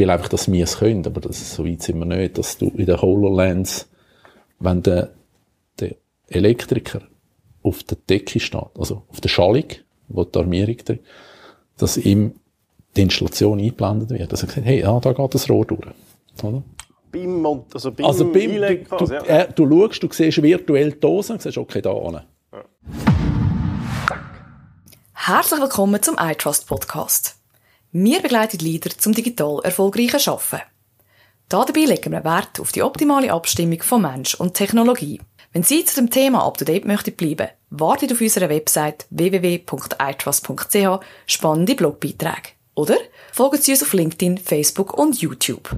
will einfach, dass wir es können, aber das, so weit sind wir nicht, dass du in der HoloLens, wenn der, der Elektriker auf der Decke steht, also auf der Schallung, wo die Armierung drin, dass ihm die Installation eingeblendet wird. Also, hey, ja, da geht das Rohr durch. Oder? Beim, Mont also beim, also beim Einlegen du, quasi, du, ja. äh, du schaust, du siehst virtuell die Dose und siehst, okay, da an. Herzlich willkommen zum iTrust Podcast. Wir begleiten Leader zum digital erfolgreichen Arbeiten. Dabei legen wir Wert auf die optimale Abstimmung von Mensch und Technologie. Wenn Sie zu dem Thema up to date möchten bleiben, wartet auf unserer Website www.itrust.ch spannende Blogbeiträge. Oder folgen Sie uns auf LinkedIn, Facebook und YouTube.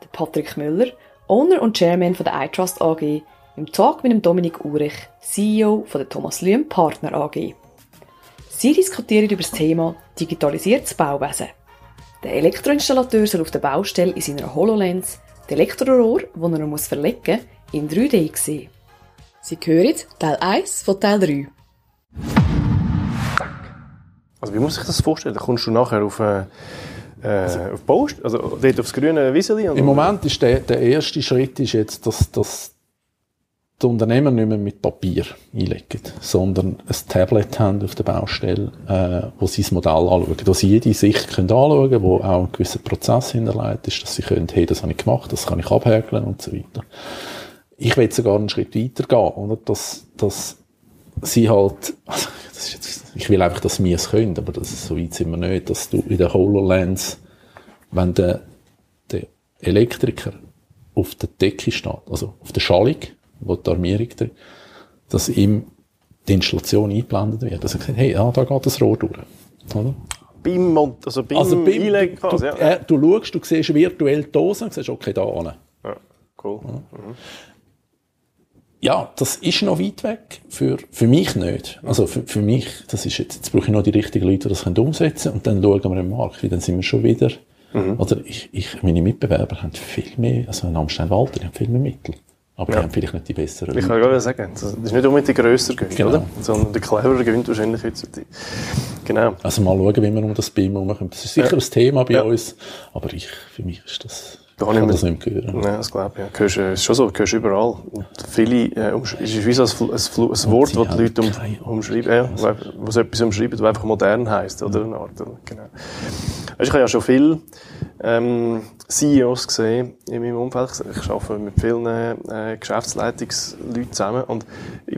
Der Patrick Müller, Owner und Chairman von der iTrust AG, im Talk mit dem Dominik Urich, CEO von der Thomas Lühm Partner AG. Sie diskutieren über das Thema digitalisiertes Bauwesen. Der Elektroinstallateur soll auf der Baustelle in seiner HoloLens das Elektrorohr, das er muss verlegen muss, in 3D sehen. Sie hören Teil 1 von Teil 3. Also wie muss ich das vorstellen? Da kommst du nachher auf, äh, äh, auf Post, also dort aufs grüne Wieseli? und- Im Moment ist der, der erste Schritt ist jetzt, dass, dass die Unternehmer nicht mehr mit Papier einlegen, sondern ein Tablet haben auf der Baustelle, äh, wo sie das Modell anschauen, wo sie jede Sicht können anschauen können, wo auch ein gewisser Prozess hinterlegt ist, dass sie können, hey, das habe ich gemacht, das kann ich abhäkeln und so weiter. Ich will sogar einen Schritt weiter gehen, oder? Dass, dass sie halt, also, das ist jetzt, ich will einfach, dass wir es können, aber das ist, so weit sind wir nicht, dass du in der HoloLens, wenn der, der Elektriker auf der Decke steht, also auf der Schallung, wo die Armierung drin, dass ihm die Installation eingeblendet wird. Also, hey, ja, da geht das Rohr durch. Oder? Beim, Mont also beim, Also, beim, Einlegen du, ja. äh, du schaust, du siehst virtuell die Dose und siehst, okay, da an. ja. Cool. Ja, das ist noch weit weg. Für, für mich nicht. Also für, für mich, das ist jetzt, jetzt brauche ich noch die richtigen Leute, die das können umsetzen und dann schauen wir im Markt, weil dann sind wir schon wieder, oder ich, ich, meine Mitbewerber haben viel mehr, also in Amstein-Walter, die haben viel mehr Mittel. Aber die Ja. haben vielleicht nicht die besseren Ich kann gerade sagen, das ist nicht unbedingt der grösser gewinnt, Genau. oder? Sondern der cleverer gewinnt wahrscheinlich jetzt. Genau. Also mal schauen, wie wir um das BIM herumkommen. Das ist sicher ein Thema bei Ja. uns, aber ich, für mich ist das, Gar ich kann nicht das nicht mehr hören. Ja, das glaube ich. Ja. Gehörst, äh, ist schon so, gehörst überall. Und viele, äh, umsch- es ist wie so ein, ein, ein Wort, das die Leute um, umschreiben, ja, wo, wo sie etwas umschreiben, das einfach modern heisst, oder? Eine Art? Genau. Weißt, ich habe ja schon viele, ähm, CEOs gesehen in meinem Umfeld. Ich arbeite mit vielen, äh, Geschäftsleitungsleuten zusammen. Und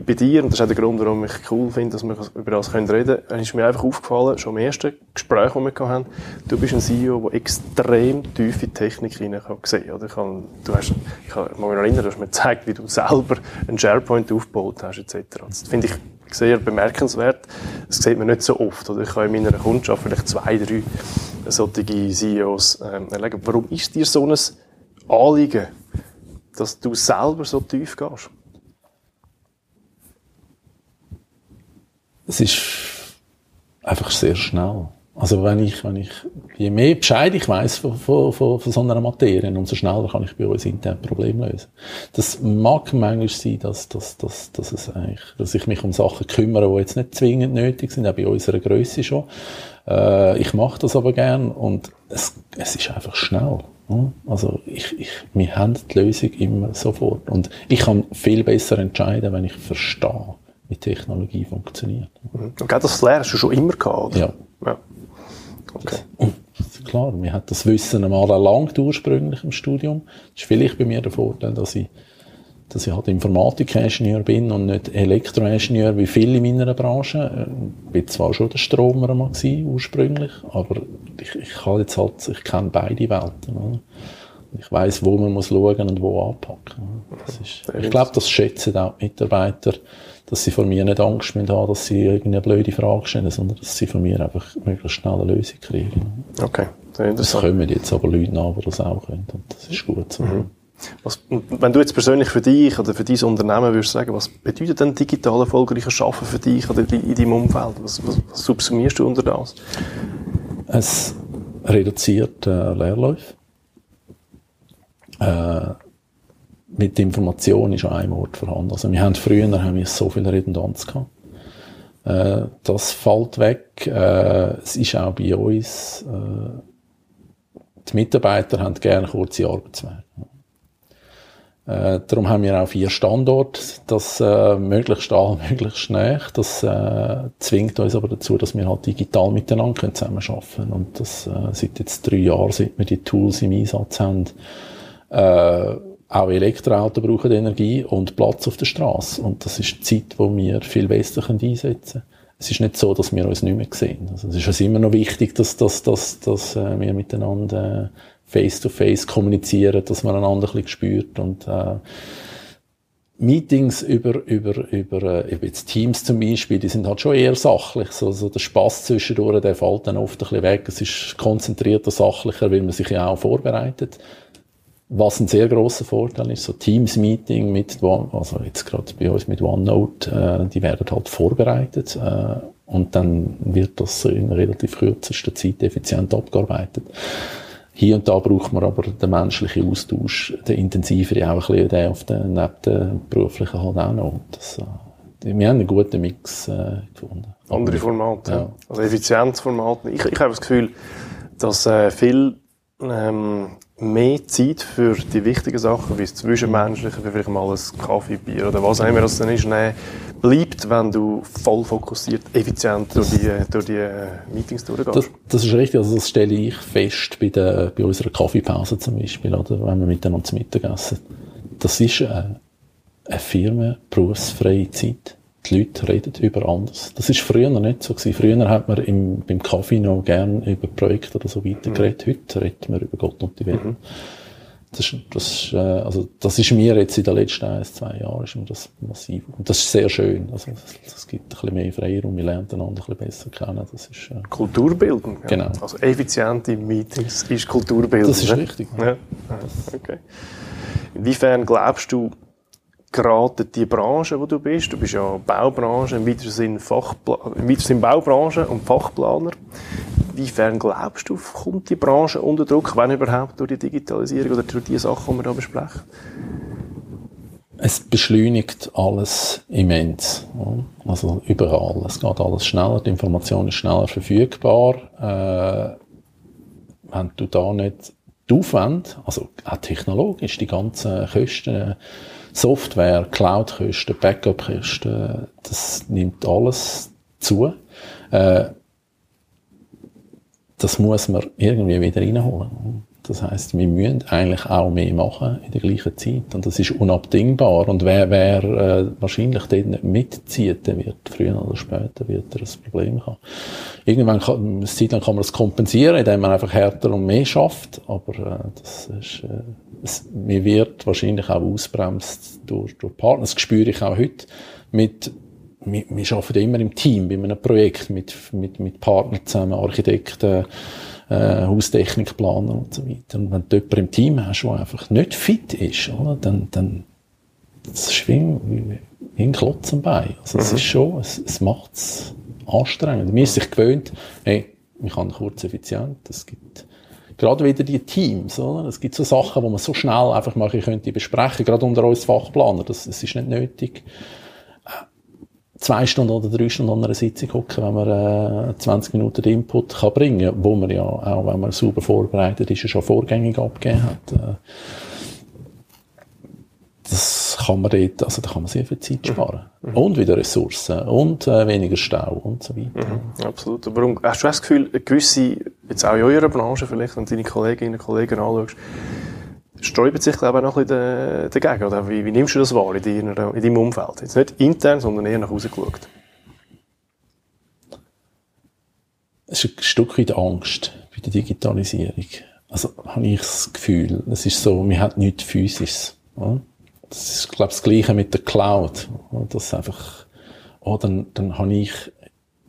bei dir, und das ist auch der Grund, warum ich cool finde, dass wir über das reden können, ist mir einfach aufgefallen, schon im ersten Gespräch, das wir haben, du bist ein CEO, der extrem tief in die Technik hinein kann sehen, oder? Ich kann, du hast, ich kann, mich noch erinnern, du hast mir gezeigt, wie du selber einen SharePoint aufgebaut hast, etc. Das finde ich sehr bemerkenswert. Das sieht man nicht so oft, oder? Ich habe in meiner Kundschaft vielleicht zwei, drei solche CEOs, ähm, erlegen. Warum ist dir so ein Anliegen, dass du selber so tief gehst? Es ist einfach sehr schnell. Also wenn ich, wenn ich, je mehr Bescheid ich weiß von, von, von, von so einer Materie, umso schneller kann ich bei uns intern Probleme lösen. Das mag manchmal sein, dass, dass, dass, dass, es eigentlich, dass ich mich um Sachen kümmere, die jetzt nicht zwingend nötig sind, auch bei unserer Größe schon. Äh, ich mache das aber gern und es, es ist einfach schnell. hm? Also ich, ich, wir haben die Lösung immer sofort. Und ich kann viel besser entscheiden, wenn ich verstehe, wie Technologie funktioniert. Und gerade das Flair hast du schon immer gehabt, oder? Ja. ja. Okay. Klar, mir hat das Wissen einmal erlangt ursprünglich im Studium. Das ist vielleicht bei mir der Vorteil, dass ich, dass ich halt Informatikingenieur bin und nicht Elektroingenieur wie viele in meiner Branche. Ich bin zwar schon der Stromer mal gewesen, ursprünglich, aber ich, ich kann jetzt halt, ich kenne beide Welten. Oder? Ich weiß, wo man muss schauen und wo anpacken. Das ist, ich glaube, das schätzen auch die Mitarbeiter, dass sie von mir nicht Angst haben, dass sie irgendeine blöde Frage stellen, sondern dass sie von mir einfach möglichst schnell eine Lösung kriegen. Okay, sehr Das interessant. kommen jetzt aber Leute nach, die das auch können. Und das ist gut so. Was, und wenn du jetzt persönlich für dich oder für dein Unternehmen würdest sagen, was bedeutet denn digital erfolgreiches Arbeiten für dich oder in deinem Umfeld? Was, was, was subsumierst du unter das? Es reduziert äh, Leerläufe. Äh, mit Information ist an einem Ort vorhanden. Also wir haben früher haben wir so viel Redundanz gehabt. Äh, das fällt weg. Äh, es ist auch bei uns äh, die Mitarbeiter haben gerne kurze Arbeitswege. Äh, darum haben wir auch vier Standorte, das äh, möglichst all, möglichst schnell. Das äh, zwingt uns aber dazu, dass wir halt digital miteinander zusammenarbeiten können. Und das äh, seit jetzt drei Jahren, seit wir die Tools im Einsatz haben. Äh, auch Elektroautos brauchen Energie und Platz auf der Straße. Und das ist die Zeit, die wir viel besser einsetzen können. Es ist nicht so, dass wir uns nicht mehr sehen. Also es ist also immer noch wichtig, dass, dass, dass, dass äh, wir miteinander face-to-face -face kommunizieren, dass man einander ein bisschen spürt und äh, Meetings über, über, über, äh, über jetzt Teams zum Beispiel, die sind halt schon eher sachlich. So, so der Spaß zwischendurch, der fällt dann oft ein bisschen weg. Es ist konzentrierter, sachlicher, weil man sich ja auch vorbereitet. Was ein sehr großer Vorteil ist, so Teams-Meeting mit, also jetzt gerade bei uns mit OneNote, äh, die werden halt vorbereitet äh, und dann wird das in relativ kürzester Zeit effizient abgearbeitet. Hier und da braucht man aber den menschlichen Austausch, den intensivere auch ein bisschen, den auf den, neben den beruflichen halt auch noch. Das, äh, wir haben einen guten Mix äh, gefunden. Andere Formate, ja. also Effizienzformate. Ich, ich habe das Gefühl, dass äh, viel ähm, mehr Zeit für die wichtigen Sachen, wie das Zwischenmenschliche, wie vielleicht mal ein Kaffee, Bier oder was auch immer das dann ist, nehmen, bleibt, wenn du voll fokussiert, effizient durch die, durch die äh, Meetings durchgehst. Das, das ist richtig, also das stelle ich fest bei, der, bei unserer Kaffeepause zum Beispiel, oder, wenn wir miteinander zu Mittag essen. Das ist eine, eine Firma, berufsfreie Zeit. Die Leute reden über anders. Das ist früher nicht so gewesen. Früher hat man im, beim Kaffee noch gern über Projekte oder so weiter geredet. Mhm. Heute redet man über Gott und die Welt. Mhm. Das, das, äh, also, das ist mir jetzt in den letzten ein, zwei Jahren ist mir das massiv. Und das ist sehr schön. Also, das, gibt ein bisschen mehr Freiraum. Wir lernen einander ein bisschen besser kennen. Das ist, äh, Kulturbildung. Ja. Genau. Also, effiziente Meetings ist Kulturbildung. Das ist ne? richtig. Ja. Okay. Inwiefern glaubst du, gerade die Branche, wo du bist, du bist ja Baubranche, im weiteren Sinn, Fachpla im weiteren Sinn Baubranche und Fachplaner, Inwiefern glaubst du, kommt die Branche unter Druck, wenn überhaupt, durch die Digitalisierung oder durch die Sachen, die wir hier besprechen? Es beschleunigt alles immens. Also überall. Es geht alles schneller, die Information ist schneller verfügbar. Äh, wenn du da nicht die Aufwände, also auch technologisch, die ganzen Kosten, Software, Cloud-Kosten, Backup-Kosten, das nimmt alles zu. Äh, das muss man irgendwie wieder reinholen. Das heißt, wir müssen eigentlich auch mehr machen in der gleichen Zeit. Und das ist unabdingbar. Und wer, wer äh, wahrscheinlich dort nicht mitzieht, der wird früher oder später wird er ein Problem haben. Irgendwann kann, eine Zeit lang kann man das kompensieren, indem man einfach härter und mehr schafft. Aber äh, das ist, äh, es, mir wird wahrscheinlich auch ausbremst durch, durch Partner. Das spüre ich auch heute mit wir, wir arbeiten immer im Team, bei einem Projekt mit, mit, mit Partnern zusammen, Architekten, äh, Haustechnikplaner und so weiter. Und wenn du jemanden im Team hast, der einfach nicht fit ist, oder, dann, dann das ist wie, ein Klotz am Bein. Also, es mhm. ist schon, es, es macht es anstrengend. Man ist sich gewöhnt, hey, ich kann kurz effizient, es gibt gerade wieder die Teams, oder? Es gibt so Sachen, wo man so schnell einfach mal könnte besprechen, gerade unter uns Fachplaner, das, das ist nicht nötig zwei Stunden oder drei Stunden an einer Sitzung hocken, wenn man äh, 20 Minuten Input kann bringen wo man ja auch, wenn man sauber vorbereitet ist, schon vorgängig abgegeben hat. Äh, das kann man dort, also da kann man sehr viel Zeit mhm. sparen. Mhm. Und wieder Ressourcen und äh, weniger Stau und so weiter. Mhm. Absolut. Aber hast du das Gefühl, gewisse, jetzt auch in eurer Branche vielleicht, wenn du deine Kolleginnen und Kollegen anschaust, sträubt sich, glaube ich, auch noch ein bisschen dagegen. Oder wie, wie nimmst du das wahr in, deiner, in deinem Umfeld? Jetzt nicht intern, sondern eher nach Hause geschaut. Es ist ein Stück weit Angst bei der Digitalisierung. Also habe ich das Gefühl, es ist so, man hat nichts Physisches. Oder? Das ist, glaube ich, das Gleiche mit der Cloud. Das einfach, oh, dann, dann habe ich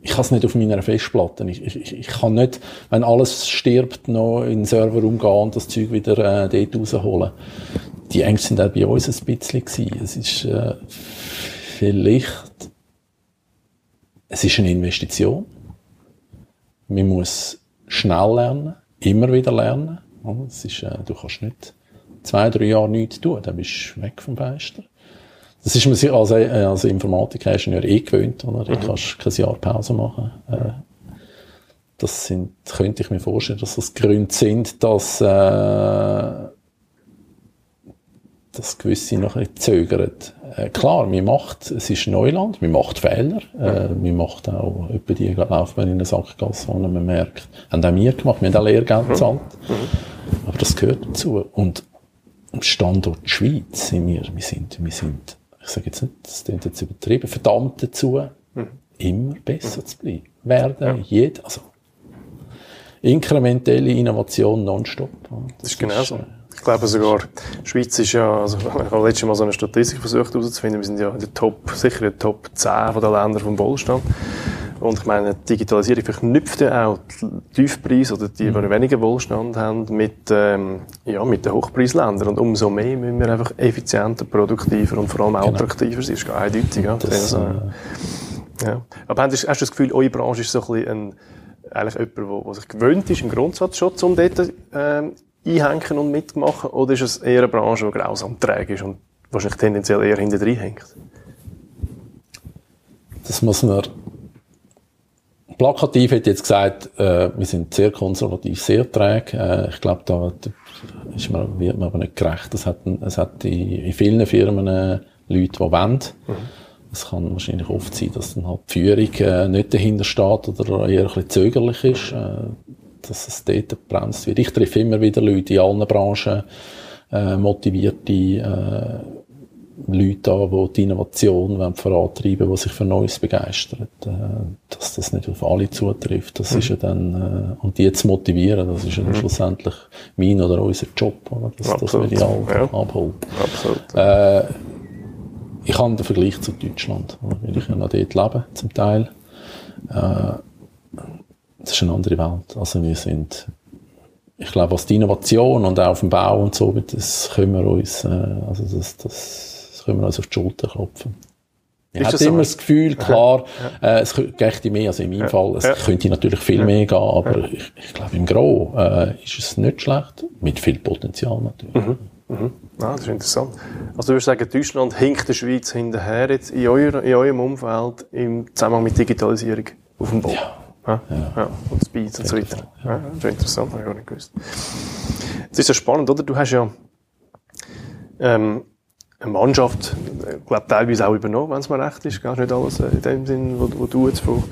ich kann es nicht auf meiner Festplatte. Ich, ich, ich kann nicht, wenn alles stirbt, noch in den Server umgehen und das Zeug wieder äh, dort rausholen. Die Ängste sind auch bei uns ein bisschen gewesen. Es ist äh, vielleicht, es ist eine Investition. Man muss schnell lernen, immer wieder lernen. Es ist, äh, du kannst nicht zwei, drei Jahre nichts tun, dann bist du weg vom Fenster. Das ist man sich als, äh, als Informatiker-Ingenieur eh gewöhnt, oder? Du mhm. kannst kein Jahr Pause machen. Äh, das sind, könnte ich mir vorstellen, dass das Gründe sind, dass, äh, dass gewisse noch ein zögern. Äh, klar, mir macht, es ist Neuland, mir macht Fehler, äh, mir macht auch etwa die Laufbahn in eine Sackgasse, wo man merkt, haben auch wir gemacht, wir haben auch Lehrgeld mhm. gezahlt. Mhm. Aber das gehört dazu. Und Standort Schweiz sind wir, wir sind, wir sind, ich sage jetzt nicht, das klingt jetzt übertrieben, verdammt dazu, mhm. immer besser zu bleiben. Werden, ja. jeder, also, inkrementelle Innovation nonstop. Das, das ist genau so. Äh, ich glaube sogar, Schweiz ist ja, also ich habe letztes Mal so eine Statistik versucht herauszufinden, wir sind ja in der Top, sicher in der Top 10 der Länder vom Wohlstand. Und ich meine, die Digitalisierung verknüpft ja auch die Tiefpreise oder die, die mhm. weniger Wohlstand haben, mit, ähm, ja, mit den Hochpreisländern. Und umso mehr müssen wir einfach effizienter, produktiver und vor allem genau. attraktiver sein. Das ist eindeutig. Ja. Das, äh, ja. Aber hast du das Gefühl, eure Branche ist so ein bisschen ein, eigentlich jemand, der sich gewöhnt ist, im Grundsatz schon, um dort ähm, einhängen und mitmachen? Oder ist es eher eine Branche, die grausam träge ist und wahrscheinlich tendenziell eher hinter hängt? Das muss man plakativ hätte jetzt gesagt, äh, wir sind sehr konservativ, sehr träge. Äh, ich glaube, da ist man, wird man aber nicht gerecht. Es hat, es hat in, in vielen Firmen äh, Leute, die wollen. Mhm. Es kann wahrscheinlich oft sein, dass dann halt die Führung äh, nicht dahinter steht oder eher ein bisschen zögerlich ist. Äh, dass es dort gebremst wird. Ich treffe immer wieder Leute in allen Branchen, äh, motivierte äh, Leute an, die die Innovation vorantreiben die sich für Neues begeistern. Äh, dass das nicht auf alle zutrifft, das mhm. ist ja dann, äh, und die zu motivieren, das ist ja dann mhm. schlussendlich mein oder unser Job, oder? Dass, dass wir die alle ja. abholen. Absolut. Äh, ich habe den Vergleich zu Deutschland, weil ich ja noch dort lebe, zum Teil. Äh, das ist eine andere Welt. Also wir sind, ich glaube, was die Innovation und auch auf dem Bau und so, das können wir uns, äh, also das, das können wir uns auf die Schulter klopfen. Ich habe immer so? das Gefühl, klar, ja. äh, es könnte mehr, also in meinem ja. Fall, es ja. könnte natürlich viel mehr gehen, aber ich, ich glaube, im Gro äh, ist es nicht schlecht, mit viel Potenzial natürlich. Mhm. Mhm. Ah, das ist interessant. Also du würdest sagen, Deutschland hinkt der Schweiz hinterher jetzt in, euer, in eurem Umfeld im Zusammenhang mit Digitalisierung auf dem Bau? Ja. Ja. Und Speed und so weiter. Ja, das ist interessant, habe ich auch nicht gewusst. Es ist ja spannend, oder? Du hast ja ähm, eine Mannschaft, ich glaube teilweise auch übernommen, wenn es mir recht ist. Gar nicht alles in dem Sinn, wo, wo du jetzt von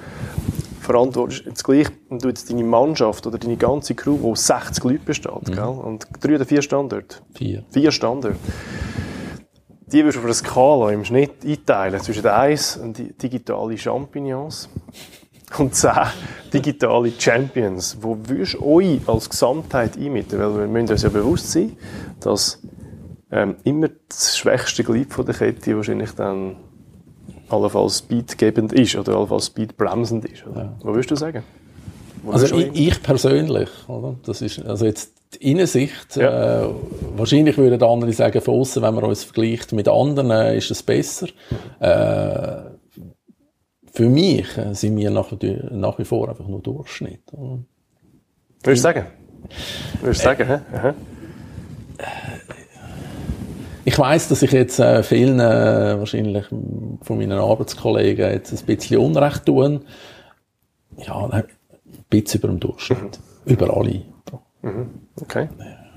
verantwortest. Jetzt gleich, wenn du jetzt deine Mannschaft oder deine ganze Crew, die 60 Leute besteht, mhm. gell? und drei oder vier Standorte? Vier. Vier Standorte. Die wirst du auf einer Skala im Schnitt einteilen zwischen eins und die digitale Champignons und zehn digitale Champions. Wo würdest du euch als Gesamtheit einmieten? Weil wir müssen uns ja bewusst sein, dass ähm, immer das schwächste Glied von der Kette wahrscheinlich dann allenfalls speedgebend ist oder allenfalls speedbremsend ist. Oder? Ja. Was würdest du sagen? Wo also ich, ich, persönlich, oder? das ist also jetzt die Innensicht. Ja. Äh, wahrscheinlich würden andere sagen, von außen, wenn man uns vergleicht mit anderen, äh, ist es besser. Äh, für mich äh, sind wir nach, nach wie vor einfach nur Durchschnitt. Oder? Würdest du sagen? Würdest du sagen, äh, Ich weiß, dass ich jetzt äh, vielen äh, wahrscheinlich von meinen Arbeitskollegen jetzt ein bisschen Unrecht tue. Ja, ein bisschen über dem Durchschnitt. Mhm. Über alle. Mhm. Okay.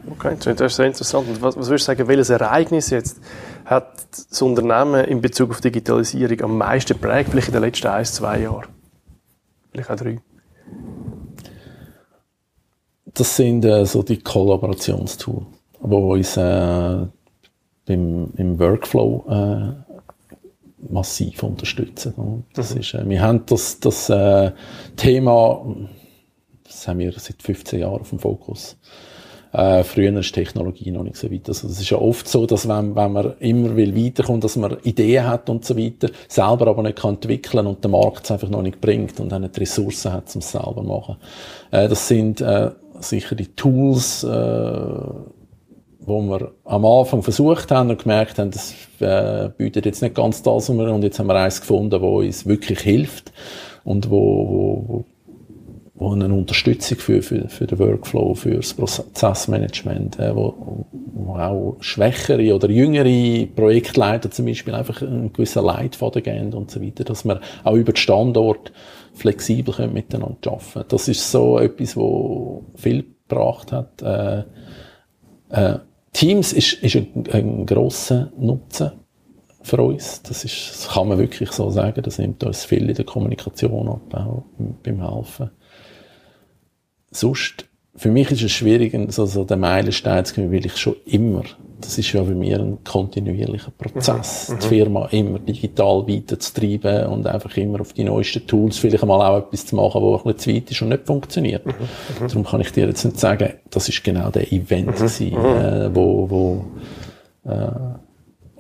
Okay, das ist sehr interessant. Und was, was würdest du sagen, welches Ereignis jetzt hat das Unternehmen in Bezug auf Digitalisierung am meisten geprägt, vielleicht in den letzten ein, zwei Jahren? Vielleicht auch drei? Das sind äh, so die Kollaborationstools, die uns äh, beim, im Workflow äh, massiv unterstützen. Und das mhm. ist, äh, wir haben das, das äh, Thema, das haben wir seit 15 Jahren auf dem Fokus. Äh, früher ist Technologie noch nicht so weit. Also es ist ja oft so, dass wenn, wenn man immer will weiterkommt, dass man Ideen hat und so weiter, selber aber nicht kann entwickeln und der Markt es einfach noch nicht bringt und dann nicht Ressourcen hat, um es selber zu machen. Äh, das sind äh, sicher die Tools, äh, wo wir am Anfang versucht haben und gemerkt haben, das äh, bietet jetzt nicht ganz das, was wir, und jetzt haben wir eins gefunden, wo uns wirklich hilft und wo, wo, wo eine Unterstützung für, für, für den Workflow, für das Prozessmanagement, äh, wo, wo auch schwächere oder jüngere Projektleiter zum Beispiel einfach einen gewissen Leitfaden geben und so weiter, dass man auch über den Standort flexibel können miteinander arbeiten Das ist so etwas, wo viel gebracht hat. Äh, äh, Teams ist, ist ein, ein grosser Nutzen für uns. Das, ist, das kann man wirklich so sagen. Das nimmt uns viel in der Kommunikation und auch beim Helfen. Sonst für mich ist es schwierig, so, so den Meilenstein zu kommen, weil ich schon immer, das ist ja bei mir ein kontinuierlicher Prozess, mhm. die Firma immer digital weiterzutreiben und einfach immer auf die neuesten Tools vielleicht mal auch etwas zu machen, wo ein bisschen zu weit ist und nicht funktioniert. Mhm. Mhm. Darum kann ich dir jetzt nicht sagen, das ist genau der Event mhm. gewesen, mhm. äh, wo, wo äh,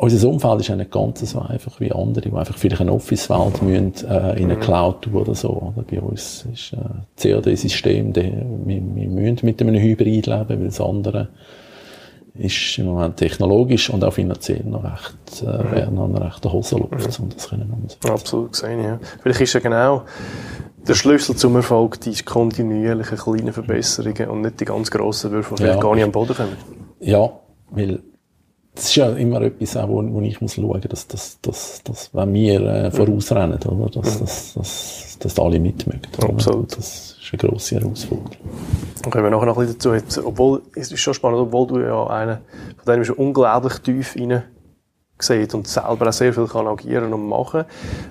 unser Umfeld ist ja nicht ganz so einfach wie andere, die einfach vielleicht eine Office-Welt müssen, äh, in eine mhm. Cloud tun oder so. Oder? Bei uns ist äh, CAD-System, wir, wir müssen mit einem Hybrid leben, weil das andere ist im Moment technologisch und auch finanziell noch recht, äh, mhm. wäre noch eine rechte Hosenluft, mhm. um das können umsetzen. Absolut gesehen, ja. Vielleicht ist ja genau der Schlüssel zum Erfolg die kontinuierlichen kleinen Verbesserungen und nicht die ganz grossen Würfe, die ja. gar nicht am Boden kommen. Ja, weil das ist ja immer etwas, auch, wo, wo ich muss schauen, dass, dass, dass, dass wenn wir äh, vorausrennen, oder, dass, mhm. dass, dass, dass alle mitmögen. Absolut. Das ist eine grosse Herausforderung. Dann kommen wir nachher noch ein bisschen dazu. Obwohl, es ist schon spannend, obwohl du ja einen, von dem schon unglaublich tief rein sieht und selber auch sehr viel kann agieren und machen,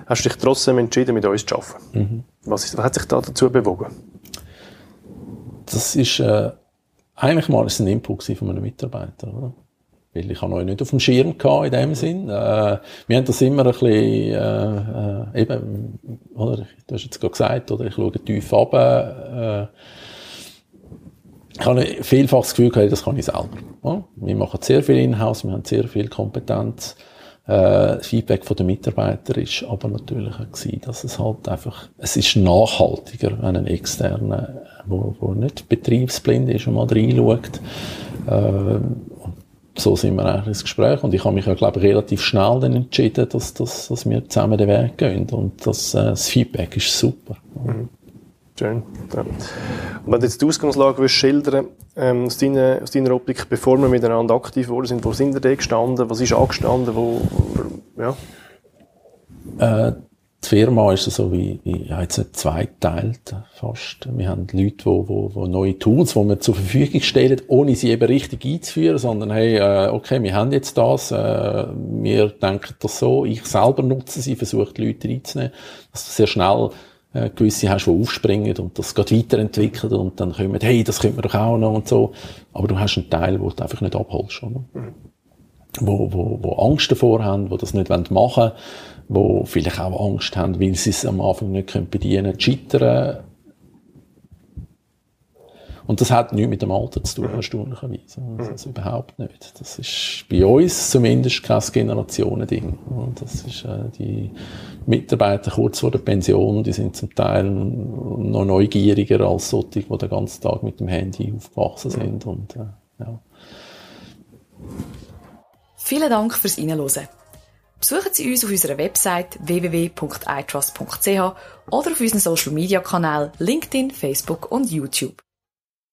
hast du dich trotzdem entschieden, mit uns zu arbeiten. Mhm. Was, ist, was hat sich da dazu bewogen? Das ist, äh, eigentlich mal ein Input von einem Mitarbeiter, oder? Weil ich habe euch nicht auf dem Schirm gehabt, in dem Sinn. Äh, wir haben das immer ein bisschen, äh, äh, eben, oder, du hast jetzt gerade gesagt, oder ich schaue tief ab, äh, ich habe vielfach das Gefühl gehabt, das kann ich selber. Ja? Wir machen sehr viel Inhouse, wir haben sehr viel Kompetenz. Äh, Feedback von den Mitarbeitern ist aber natürlich auch dass es halt einfach, es ist nachhaltiger, wenn ein externer, wo nicht betriebsblind ist und mal reinschaut, äh, so sind wir eigentlich ins Gespräch und ich habe mich ja, glaube ich, relativ schnell dann entschieden, dass, dass, dass wir zusammen den Weg gehen und das, äh, das Feedback ist super. Mhm. Schön. Ja. Und wenn du jetzt die Ausgangslage willst schildern ähm, aus, deiner, aus deiner Optik, bevor wir miteinander aktiv geworden sind, wo sind wir da gestanden, was ist angestanden, wo, ja? Äh, die Firma ist so wie, ja, jetzt zweiteilt fast. Wir haben Leute, wo, wo, wo neue Tools, die wir zur Verfügung stellen, ohne sie eben richtig einzuführen, sondern hey, äh, okay, wir haben jetzt das, äh, wir denken das so, ich selber nutze sie, versuche die Leute reinzunehmen, dass du sehr schnell äh, gewisse hast, die aufspringen und das geht weiterentwickelt und dann kommen, hey, das könnte man doch auch noch und so. Aber du hast einen Teil, wo du einfach nicht abholst, oder? Mhm. Wo, wo, wo Angst davor haben, wo das nicht machen wollen die vielleicht auch Angst haben, weil sie es am Anfang nicht bedienen können, scheitern. Und das hat nichts mit dem Alter zu tun, erstaunlicherweise. Also, also überhaupt nicht. Das ist bei uns zumindest kein Generationending. Und das ist, äh, die Mitarbeiter kurz vor der Pension, die sind zum Teil noch neugieriger als solche, die den ganzen Tag mit dem Handy aufgewachsen sind. Und, äh, ja. Vielen Dank fürs Reinhören. Besuchen Sie uns auf unserer Website www.itrust.ch oder auf unseren Social Media Kanälen LinkedIn, Facebook und YouTube.